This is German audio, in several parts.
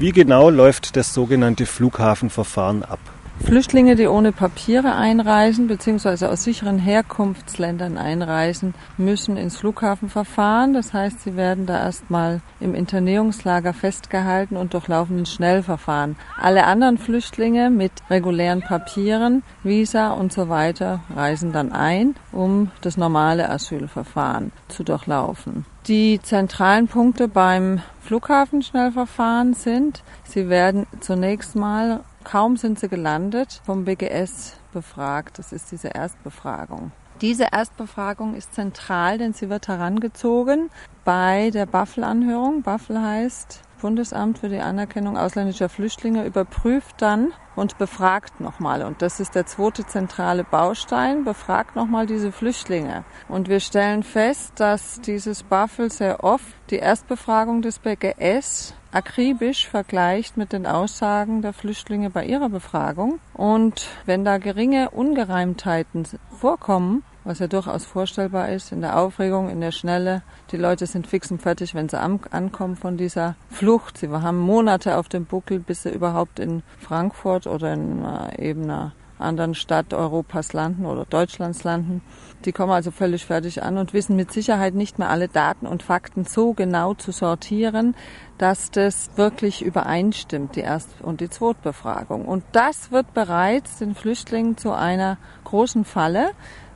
Wie genau läuft das sogenannte Flughafenverfahren ab? Flüchtlinge, die ohne Papiere einreisen bzw. aus sicheren Herkunftsländern einreisen, müssen ins Flughafenverfahren. Das heißt, sie werden da erstmal im Internierungslager festgehalten und durchlaufen ein Schnellverfahren. Alle anderen Flüchtlinge mit regulären Papieren, Visa und so weiter reisen dann ein, um das normale Asylverfahren zu durchlaufen. Die zentralen Punkte beim Flughafenschnellverfahren sind, sie werden zunächst mal Kaum sind sie gelandet, vom BGS befragt. Das ist diese Erstbefragung. Diese Erstbefragung ist zentral, denn sie wird herangezogen bei der Baffel-Anhörung. Baffel heißt Bundesamt für die Anerkennung ausländischer Flüchtlinge überprüft dann und befragt nochmal. Und das ist der zweite zentrale Baustein, befragt nochmal diese Flüchtlinge. Und wir stellen fest, dass dieses Baffel sehr oft die Erstbefragung des BGS akribisch vergleicht mit den Aussagen der Flüchtlinge bei ihrer Befragung. Und wenn da geringe Ungereimtheiten vorkommen, was ja durchaus vorstellbar ist in der Aufregung, in der Schnelle. Die Leute sind fix und fertig, wenn sie ankommen von dieser Flucht. Sie haben Monate auf dem Buckel, bis sie überhaupt in Frankfurt oder in äh, eben einer anderen Stadt Europas landen oder Deutschlands landen. Die kommen also völlig fertig an und wissen mit Sicherheit nicht mehr alle Daten und Fakten so genau zu sortieren, dass das wirklich übereinstimmt, die Erst- und die Zweitbefragung. Und das wird bereits den Flüchtlingen zu einer großen Falle,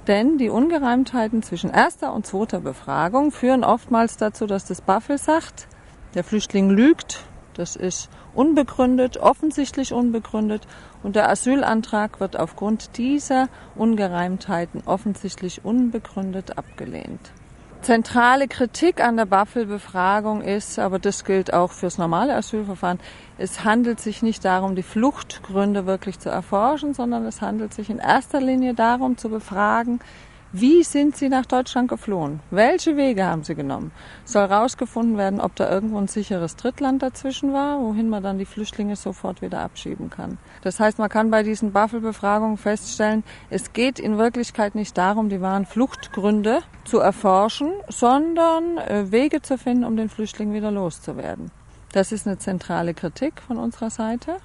denn die Ungereimtheiten zwischen erster und zweiter Befragung führen oftmals dazu, dass das Buffel sagt, der Flüchtling lügt, das ist unbegründet, offensichtlich unbegründet und der Asylantrag wird aufgrund dieser Ungereimtheiten offensichtlich unbegründet abgelehnt. Zentrale Kritik an der Baffel-Befragung ist, aber das gilt auch fürs normale Asylverfahren, es handelt sich nicht darum, die Fluchtgründe wirklich zu erforschen, sondern es handelt sich in erster Linie darum zu befragen, wie sind Sie nach Deutschland geflohen? Welche Wege haben Sie genommen? Soll herausgefunden werden, ob da irgendwo ein sicheres Drittland dazwischen war, wohin man dann die Flüchtlinge sofort wieder abschieben kann. Das heißt, man kann bei diesen Buffel-Befragungen feststellen, es geht in Wirklichkeit nicht darum, die wahren Fluchtgründe zu erforschen, sondern äh, Wege zu finden, um den Flüchtling wieder loszuwerden. Das ist eine zentrale Kritik von unserer Seite.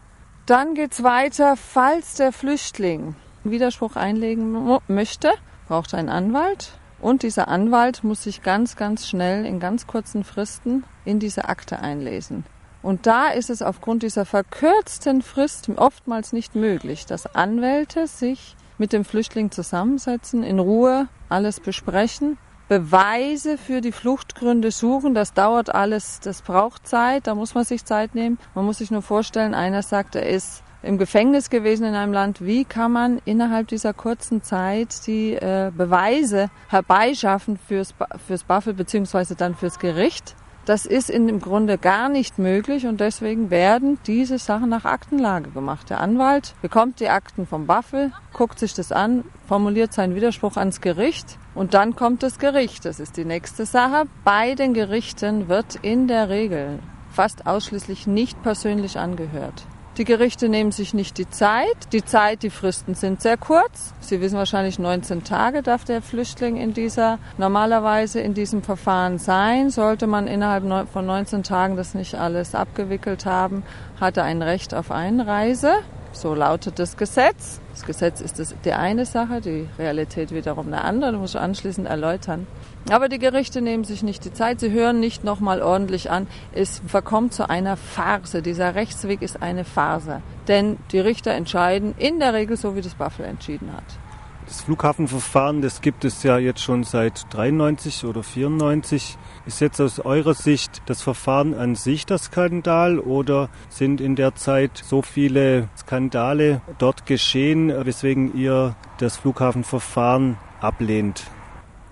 Dann geht's weiter, falls der Flüchtling Widerspruch einlegen möchte, braucht einen Anwalt und dieser Anwalt muss sich ganz, ganz schnell in ganz kurzen Fristen in diese Akte einlesen. Und da ist es aufgrund dieser verkürzten Frist oftmals nicht möglich, dass Anwälte sich mit dem Flüchtling zusammensetzen, in Ruhe alles besprechen, Beweise für die Fluchtgründe suchen. Das dauert alles, das braucht Zeit, da muss man sich Zeit nehmen. Man muss sich nur vorstellen, einer sagt, er ist im Gefängnis gewesen in einem Land. Wie kann man innerhalb dieser kurzen Zeit die äh, Beweise herbeischaffen fürs, fürs Buffel beziehungsweise dann fürs Gericht? Das ist in, im Grunde gar nicht möglich und deswegen werden diese Sachen nach Aktenlage gemacht. Der Anwalt bekommt die Akten vom Buffel, guckt sich das an, formuliert seinen Widerspruch ans Gericht und dann kommt das Gericht. Das ist die nächste Sache. Bei den Gerichten wird in der Regel fast ausschließlich nicht persönlich angehört. Die Gerichte nehmen sich nicht die Zeit. Die Zeit, die Fristen sind sehr kurz. Sie wissen wahrscheinlich, 19 Tage darf der Flüchtling in dieser, normalerweise in diesem Verfahren sein. Sollte man innerhalb von 19 Tagen das nicht alles abgewickelt haben, hat er ein Recht auf Einreise. So lautet das Gesetz. Das Gesetz ist das, die eine Sache, die Realität wiederum eine andere. Das muss ich anschließend erläutern. Aber die Gerichte nehmen sich nicht die Zeit, sie hören nicht nochmal ordentlich an. Es verkommt zu einer Farce. Dieser Rechtsweg ist eine Farce. Denn die Richter entscheiden in der Regel so, wie das Buffalo entschieden hat. Das Flughafenverfahren, das gibt es ja jetzt schon seit 93 oder 94. Ist jetzt aus eurer Sicht das Verfahren an sich der Skandal oder sind in der Zeit so viele Skandale dort geschehen, weswegen ihr das Flughafenverfahren ablehnt?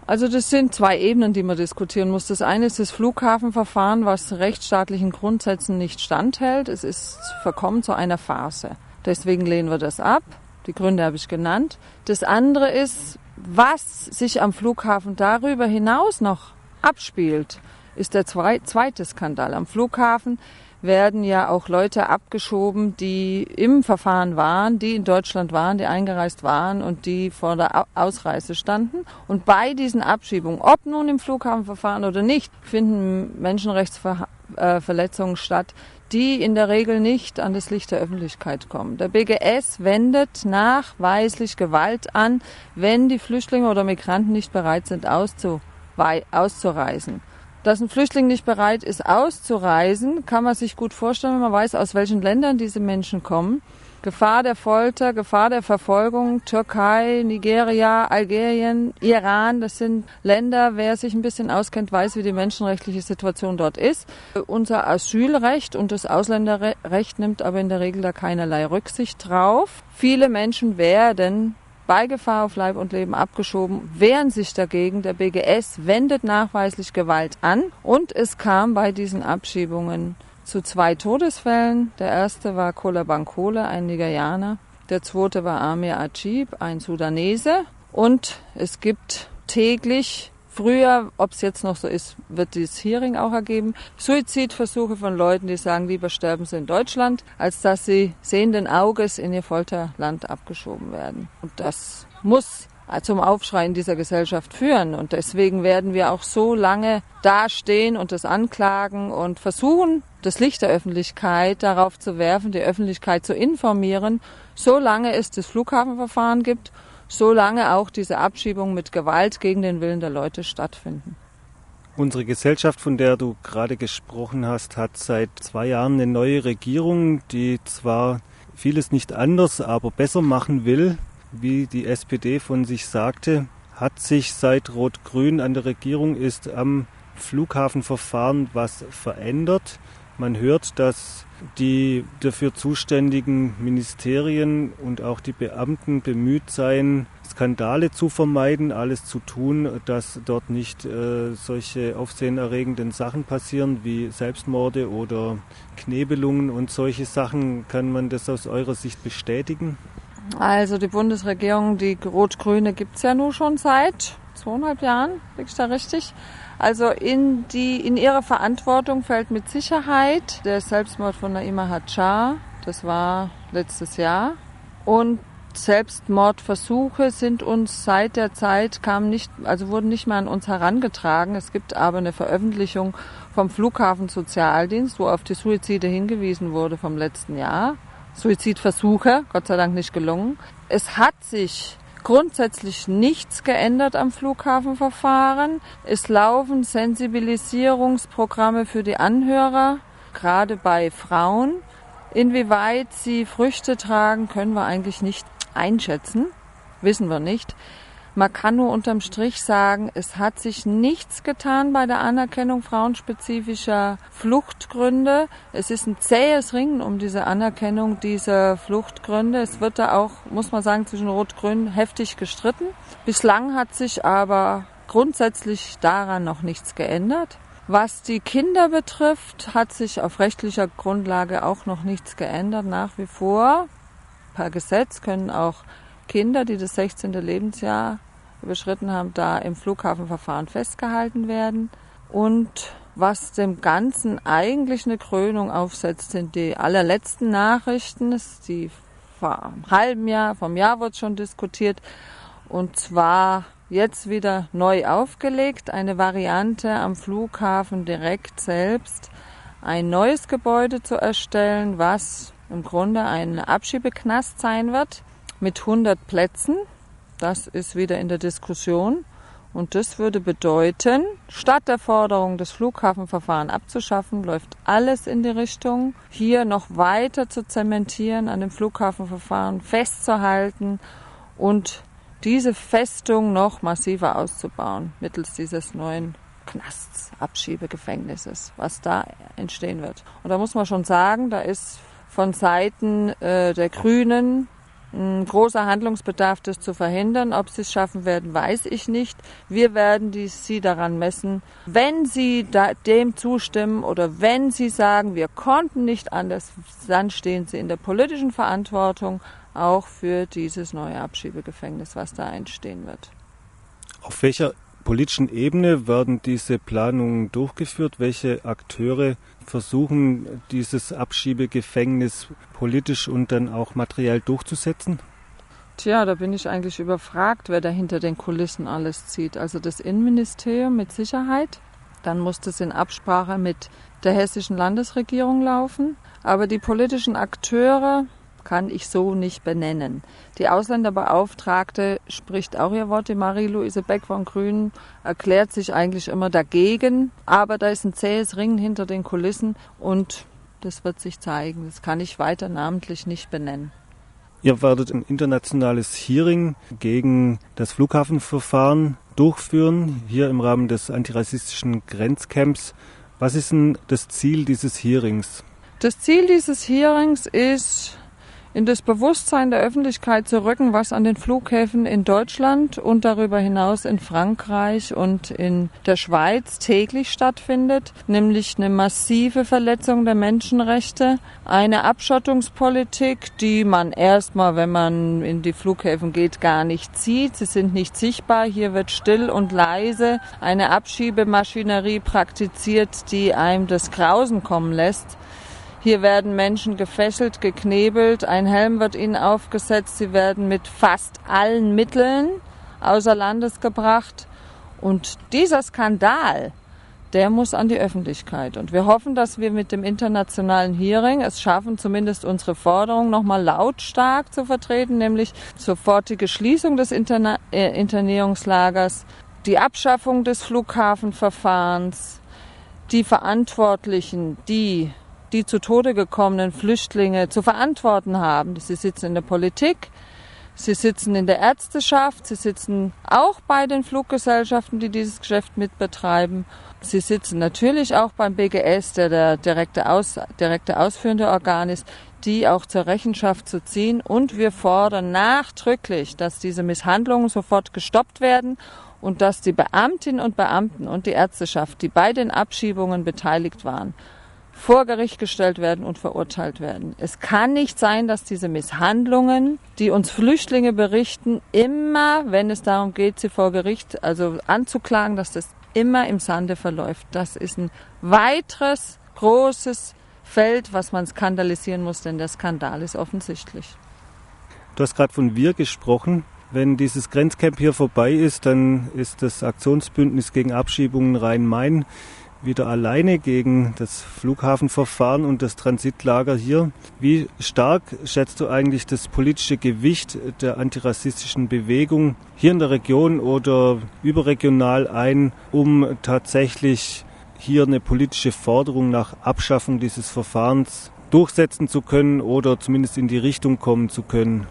Also das sind zwei Ebenen, die man diskutieren muss. Das eine ist das Flughafenverfahren, was rechtsstaatlichen Grundsätzen nicht standhält. Es ist verkommen zu einer Phase. Deswegen lehnen wir das ab. Die Gründe habe ich genannt. Das andere ist, was sich am Flughafen darüber hinaus noch abspielt, ist der zweite Skandal. Am Flughafen werden ja auch Leute abgeschoben, die im Verfahren waren, die in Deutschland waren, die eingereist waren und die vor der Ausreise standen. Und bei diesen Abschiebungen, ob nun im Flughafenverfahren oder nicht, finden Menschenrechtsverletzungen statt, die in der Regel nicht an das Licht der Öffentlichkeit kommen. Der BGS wendet nachweislich Gewalt an, wenn die Flüchtlinge oder Migranten nicht bereit sind auszureisen. Dass ein Flüchtling nicht bereit ist auszureisen, kann man sich gut vorstellen, wenn man weiß, aus welchen Ländern diese Menschen kommen. Gefahr der Folter, Gefahr der Verfolgung, Türkei, Nigeria, Algerien, Iran, das sind Länder, wer sich ein bisschen auskennt, weiß, wie die menschenrechtliche Situation dort ist. Unser Asylrecht und das Ausländerrecht nimmt aber in der Regel da keinerlei Rücksicht drauf. Viele Menschen werden bei Gefahr auf Leib und Leben abgeschoben, wehren sich dagegen. Der BGS wendet nachweislich Gewalt an und es kam bei diesen Abschiebungen zu zwei Todesfällen. Der erste war Kola Bankole, ein Nigerianer. Der zweite war Amir Ajib, ein Sudanese. Und es gibt täglich Früher, ob es jetzt noch so ist, wird dieses Hearing auch ergeben. Suizidversuche von Leuten, die sagen, lieber sterben sie in Deutschland, als dass sie sehenden Auges in ihr Folterland abgeschoben werden. Und das muss zum Aufschrei in dieser Gesellschaft führen. Und deswegen werden wir auch so lange dastehen und das anklagen und versuchen, das Licht der Öffentlichkeit darauf zu werfen, die Öffentlichkeit zu informieren, solange es das Flughafenverfahren gibt, solange auch diese Abschiebungen mit Gewalt gegen den Willen der Leute stattfinden. Unsere Gesellschaft, von der du gerade gesprochen hast, hat seit zwei Jahren eine neue Regierung, die zwar vieles nicht anders, aber besser machen will wie die SPD von sich sagte, hat sich seit Rot-Grün an der Regierung ist am Flughafenverfahren was verändert. Man hört, dass die dafür zuständigen Ministerien und auch die Beamten bemüht seien, Skandale zu vermeiden, alles zu tun, dass dort nicht äh, solche aufsehenerregenden Sachen passieren wie Selbstmorde oder Knebelungen und solche Sachen. Kann man das aus eurer Sicht bestätigen? Also die Bundesregierung, die rot-grüne gibt es ja nun schon seit zweieinhalb Jahren, liege ich da richtig? Also in, die, in ihre Verantwortung fällt mit Sicherheit der Selbstmord von Naima Hadjar. Das war letztes Jahr. Und Selbstmordversuche sind uns seit der Zeit kamen nicht, also wurden nicht mehr an uns herangetragen. Es gibt aber eine Veröffentlichung vom Flughafen Sozialdienst, wo auf die Suizide hingewiesen wurde vom letzten Jahr. Suizidversuche, Gott sei Dank nicht gelungen. Es hat sich grundsätzlich nichts geändert am Flughafenverfahren. Es laufen Sensibilisierungsprogramme für die Anhörer, gerade bei Frauen. Inwieweit sie Früchte tragen, können wir eigentlich nicht einschätzen, wissen wir nicht. Man kann nur unterm Strich sagen, es hat sich nichts getan bei der Anerkennung frauenspezifischer Fluchtgründe. Es ist ein zähes Ringen um diese Anerkennung dieser Fluchtgründe. Es wird da auch, muss man sagen, zwischen Rot-Grün heftig gestritten. Bislang hat sich aber grundsätzlich daran noch nichts geändert. Was die Kinder betrifft, hat sich auf rechtlicher Grundlage auch noch nichts geändert. Nach wie vor, per Gesetz, können auch Kinder, die das 16. Lebensjahr überschritten haben, da im Flughafenverfahren festgehalten werden. Und was dem Ganzen eigentlich eine Krönung aufsetzt, sind die allerletzten Nachrichten. Die vor einem halben Jahr, vom Jahr wird schon diskutiert. Und zwar jetzt wieder neu aufgelegt, eine Variante am Flughafen direkt selbst, ein neues Gebäude zu erstellen, was im Grunde ein Abschiebeknast sein wird mit 100 Plätzen. Das ist wieder in der Diskussion. Und das würde bedeuten, statt der Forderung, das Flughafenverfahren abzuschaffen, läuft alles in die Richtung, hier noch weiter zu zementieren, an dem Flughafenverfahren festzuhalten und diese Festung noch massiver auszubauen mittels dieses neuen Knasts, Abschiebegefängnisses, was da entstehen wird. Und da muss man schon sagen, da ist von Seiten äh, der Grünen großer Handlungsbedarf, das zu verhindern. Ob sie es schaffen werden, weiß ich nicht. Wir werden die, sie daran messen. Wenn sie da, dem zustimmen oder wenn sie sagen, wir konnten nicht anders, dann stehen sie in der politischen Verantwortung auch für dieses neue Abschiebegefängnis, was da entstehen wird. Auf welcher politischen Ebene werden diese Planungen durchgeführt? Welche Akteure versuchen, dieses Abschiebegefängnis politisch und dann auch materiell durchzusetzen? Tja, da bin ich eigentlich überfragt, wer da hinter den Kulissen alles zieht. Also das Innenministerium mit Sicherheit. Dann muss das in Absprache mit der hessischen Landesregierung laufen. Aber die politischen Akteure kann ich so nicht benennen. Die Ausländerbeauftragte spricht auch ihr Wort. Die Marie-Louise Beck von Grünen erklärt sich eigentlich immer dagegen. Aber da ist ein zähes Ringen hinter den Kulissen und das wird sich zeigen. Das kann ich weiter namentlich nicht benennen. Ihr werdet ein internationales Hearing gegen das Flughafenverfahren durchführen, hier im Rahmen des antirassistischen Grenzcamps. Was ist denn das Ziel dieses Hearings? Das Ziel dieses Hearings ist, in das Bewusstsein der Öffentlichkeit zu rücken, was an den Flughäfen in Deutschland und darüber hinaus in Frankreich und in der Schweiz täglich stattfindet, nämlich eine massive Verletzung der Menschenrechte, eine Abschottungspolitik, die man erstmal, wenn man in die Flughäfen geht, gar nicht sieht. Sie sind nicht sichtbar. Hier wird still und leise eine Abschiebemaschinerie praktiziert, die einem das Grausen kommen lässt. Hier werden Menschen gefesselt, geknebelt, ein Helm wird ihnen aufgesetzt, sie werden mit fast allen Mitteln außer Landes gebracht. Und dieser Skandal, der muss an die Öffentlichkeit. Und wir hoffen, dass wir mit dem internationalen Hearing es schaffen, zumindest unsere Forderung nochmal lautstark zu vertreten, nämlich sofortige Schließung des Interna äh, Internierungslagers, die Abschaffung des Flughafenverfahrens, die Verantwortlichen, die die zu Tode gekommenen Flüchtlinge zu verantworten haben. Sie sitzen in der Politik, sie sitzen in der Ärzteschaft, sie sitzen auch bei den Fluggesellschaften, die dieses Geschäft mitbetreiben. Sie sitzen natürlich auch beim BGS, der der direkte, Aus, direkte ausführende Organ ist, die auch zur Rechenschaft zu ziehen. Und wir fordern nachdrücklich, dass diese Misshandlungen sofort gestoppt werden und dass die Beamtinnen und Beamten und die Ärzteschaft, die bei den Abschiebungen beteiligt waren, vor Gericht gestellt werden und verurteilt werden. Es kann nicht sein, dass diese Misshandlungen, die uns Flüchtlinge berichten, immer, wenn es darum geht, sie vor Gericht also anzuklagen, dass das immer im Sande verläuft. Das ist ein weiteres großes Feld, was man skandalisieren muss, denn der Skandal ist offensichtlich. Du hast gerade von wir gesprochen. Wenn dieses Grenzcamp hier vorbei ist, dann ist das Aktionsbündnis gegen Abschiebungen Rhein-Main wieder alleine gegen das Flughafenverfahren und das Transitlager hier. Wie stark schätzt du eigentlich das politische Gewicht der antirassistischen Bewegung hier in der Region oder überregional ein, um tatsächlich hier eine politische Forderung nach Abschaffung dieses Verfahrens durchsetzen zu können oder zumindest in die Richtung kommen zu können?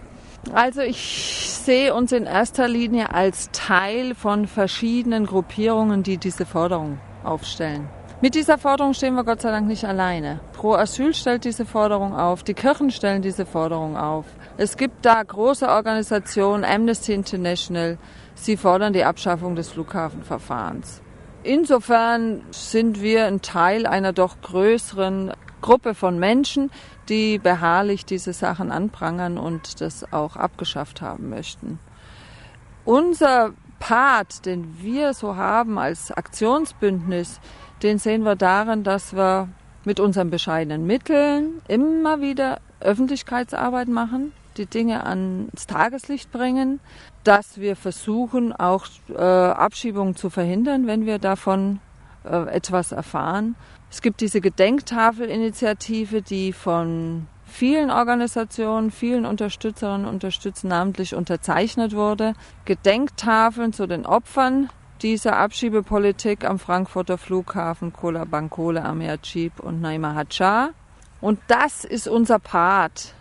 Also ich sehe uns in erster Linie als Teil von verschiedenen Gruppierungen, die diese Forderung aufstellen. Mit dieser Forderung stehen wir Gott sei Dank nicht alleine. Pro Asyl stellt diese Forderung auf, die Kirchen stellen diese Forderung auf. Es gibt da große Organisationen, Amnesty International, sie fordern die Abschaffung des Flughafenverfahrens. Insofern sind wir ein Teil einer doch größeren Gruppe von Menschen, die beharrlich diese Sachen anprangern und das auch abgeschafft haben möchten. Unser Part, den wir so haben als Aktionsbündnis, den sehen wir darin, dass wir mit unseren bescheidenen Mitteln immer wieder Öffentlichkeitsarbeit machen, die Dinge ans Tageslicht bringen, dass wir versuchen, auch äh, Abschiebungen zu verhindern, wenn wir davon äh, etwas erfahren. Es gibt diese Gedenktafelinitiative, die von vielen Organisationen, vielen Unterstützerinnen und Unterstützern namentlich unterzeichnet wurde. Gedenktafeln zu den Opfern dieser Abschiebepolitik am Frankfurter Flughafen, Kola Bankole, Amir Chib und Naima Hajar. Und das ist unser Part.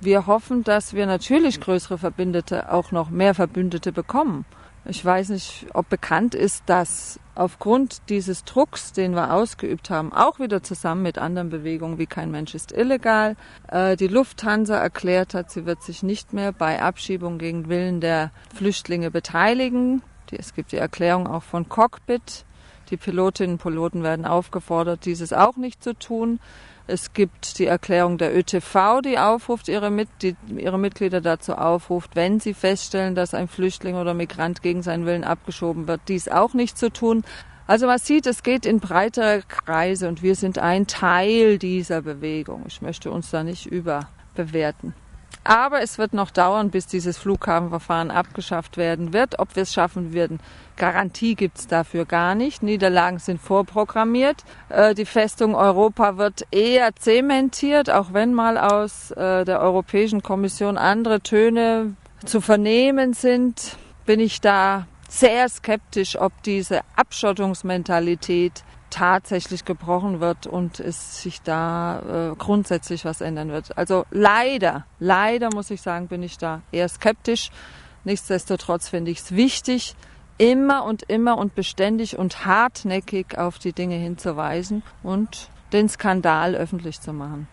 Wir hoffen, dass wir natürlich größere Verbündete, auch noch mehr Verbündete bekommen. Ich weiß nicht, ob bekannt ist, dass aufgrund dieses Drucks, den wir ausgeübt haben, auch wieder zusammen mit anderen Bewegungen wie Kein Mensch ist illegal, äh, die Lufthansa erklärt hat, sie wird sich nicht mehr bei Abschiebung gegen Willen der Flüchtlinge beteiligen. Es gibt die Erklärung auch von Cockpit. Die Pilotinnen und Piloten werden aufgefordert, dieses auch nicht zu tun. Es gibt die Erklärung der ÖTV, die aufruft, ihre, Mit die, ihre Mitglieder dazu aufruft, wenn sie feststellen, dass ein Flüchtling oder Migrant gegen seinen Willen abgeschoben wird, dies auch nicht zu tun. Also man sieht, es geht in breitere Kreise und wir sind ein Teil dieser Bewegung. Ich möchte uns da nicht überbewerten. Aber es wird noch dauern, bis dieses Flughafenverfahren abgeschafft werden wird. Ob wir es schaffen werden, Garantie gibt es dafür gar nicht. Niederlagen sind vorprogrammiert. Äh, die Festung Europa wird eher zementiert, auch wenn mal aus äh, der Europäischen Kommission andere Töne zu vernehmen sind, bin ich da sehr skeptisch, ob diese Abschottungsmentalität tatsächlich gebrochen wird und es sich da äh, grundsätzlich was ändern wird. Also leider, leider muss ich sagen, bin ich da eher skeptisch. Nichtsdestotrotz finde ich es wichtig, immer und immer und beständig und hartnäckig auf die Dinge hinzuweisen und den Skandal öffentlich zu machen.